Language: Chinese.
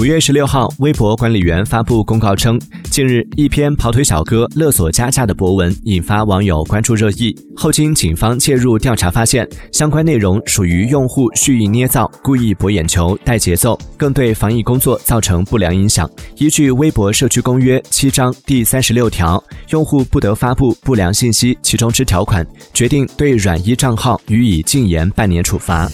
五月十六号微博管理员发布公告称近日一篇跑腿小哥勒索加价的博文引发网友关注热议。后经警方介入调查发现相关内容属于用户蓄意捏造故意博眼球带节奏更对防疫工作造成不良影响。依据微博社区公约七章第三十六条用户不得发布不良信息其中之条款决定对软一账号予以禁言半年处罚。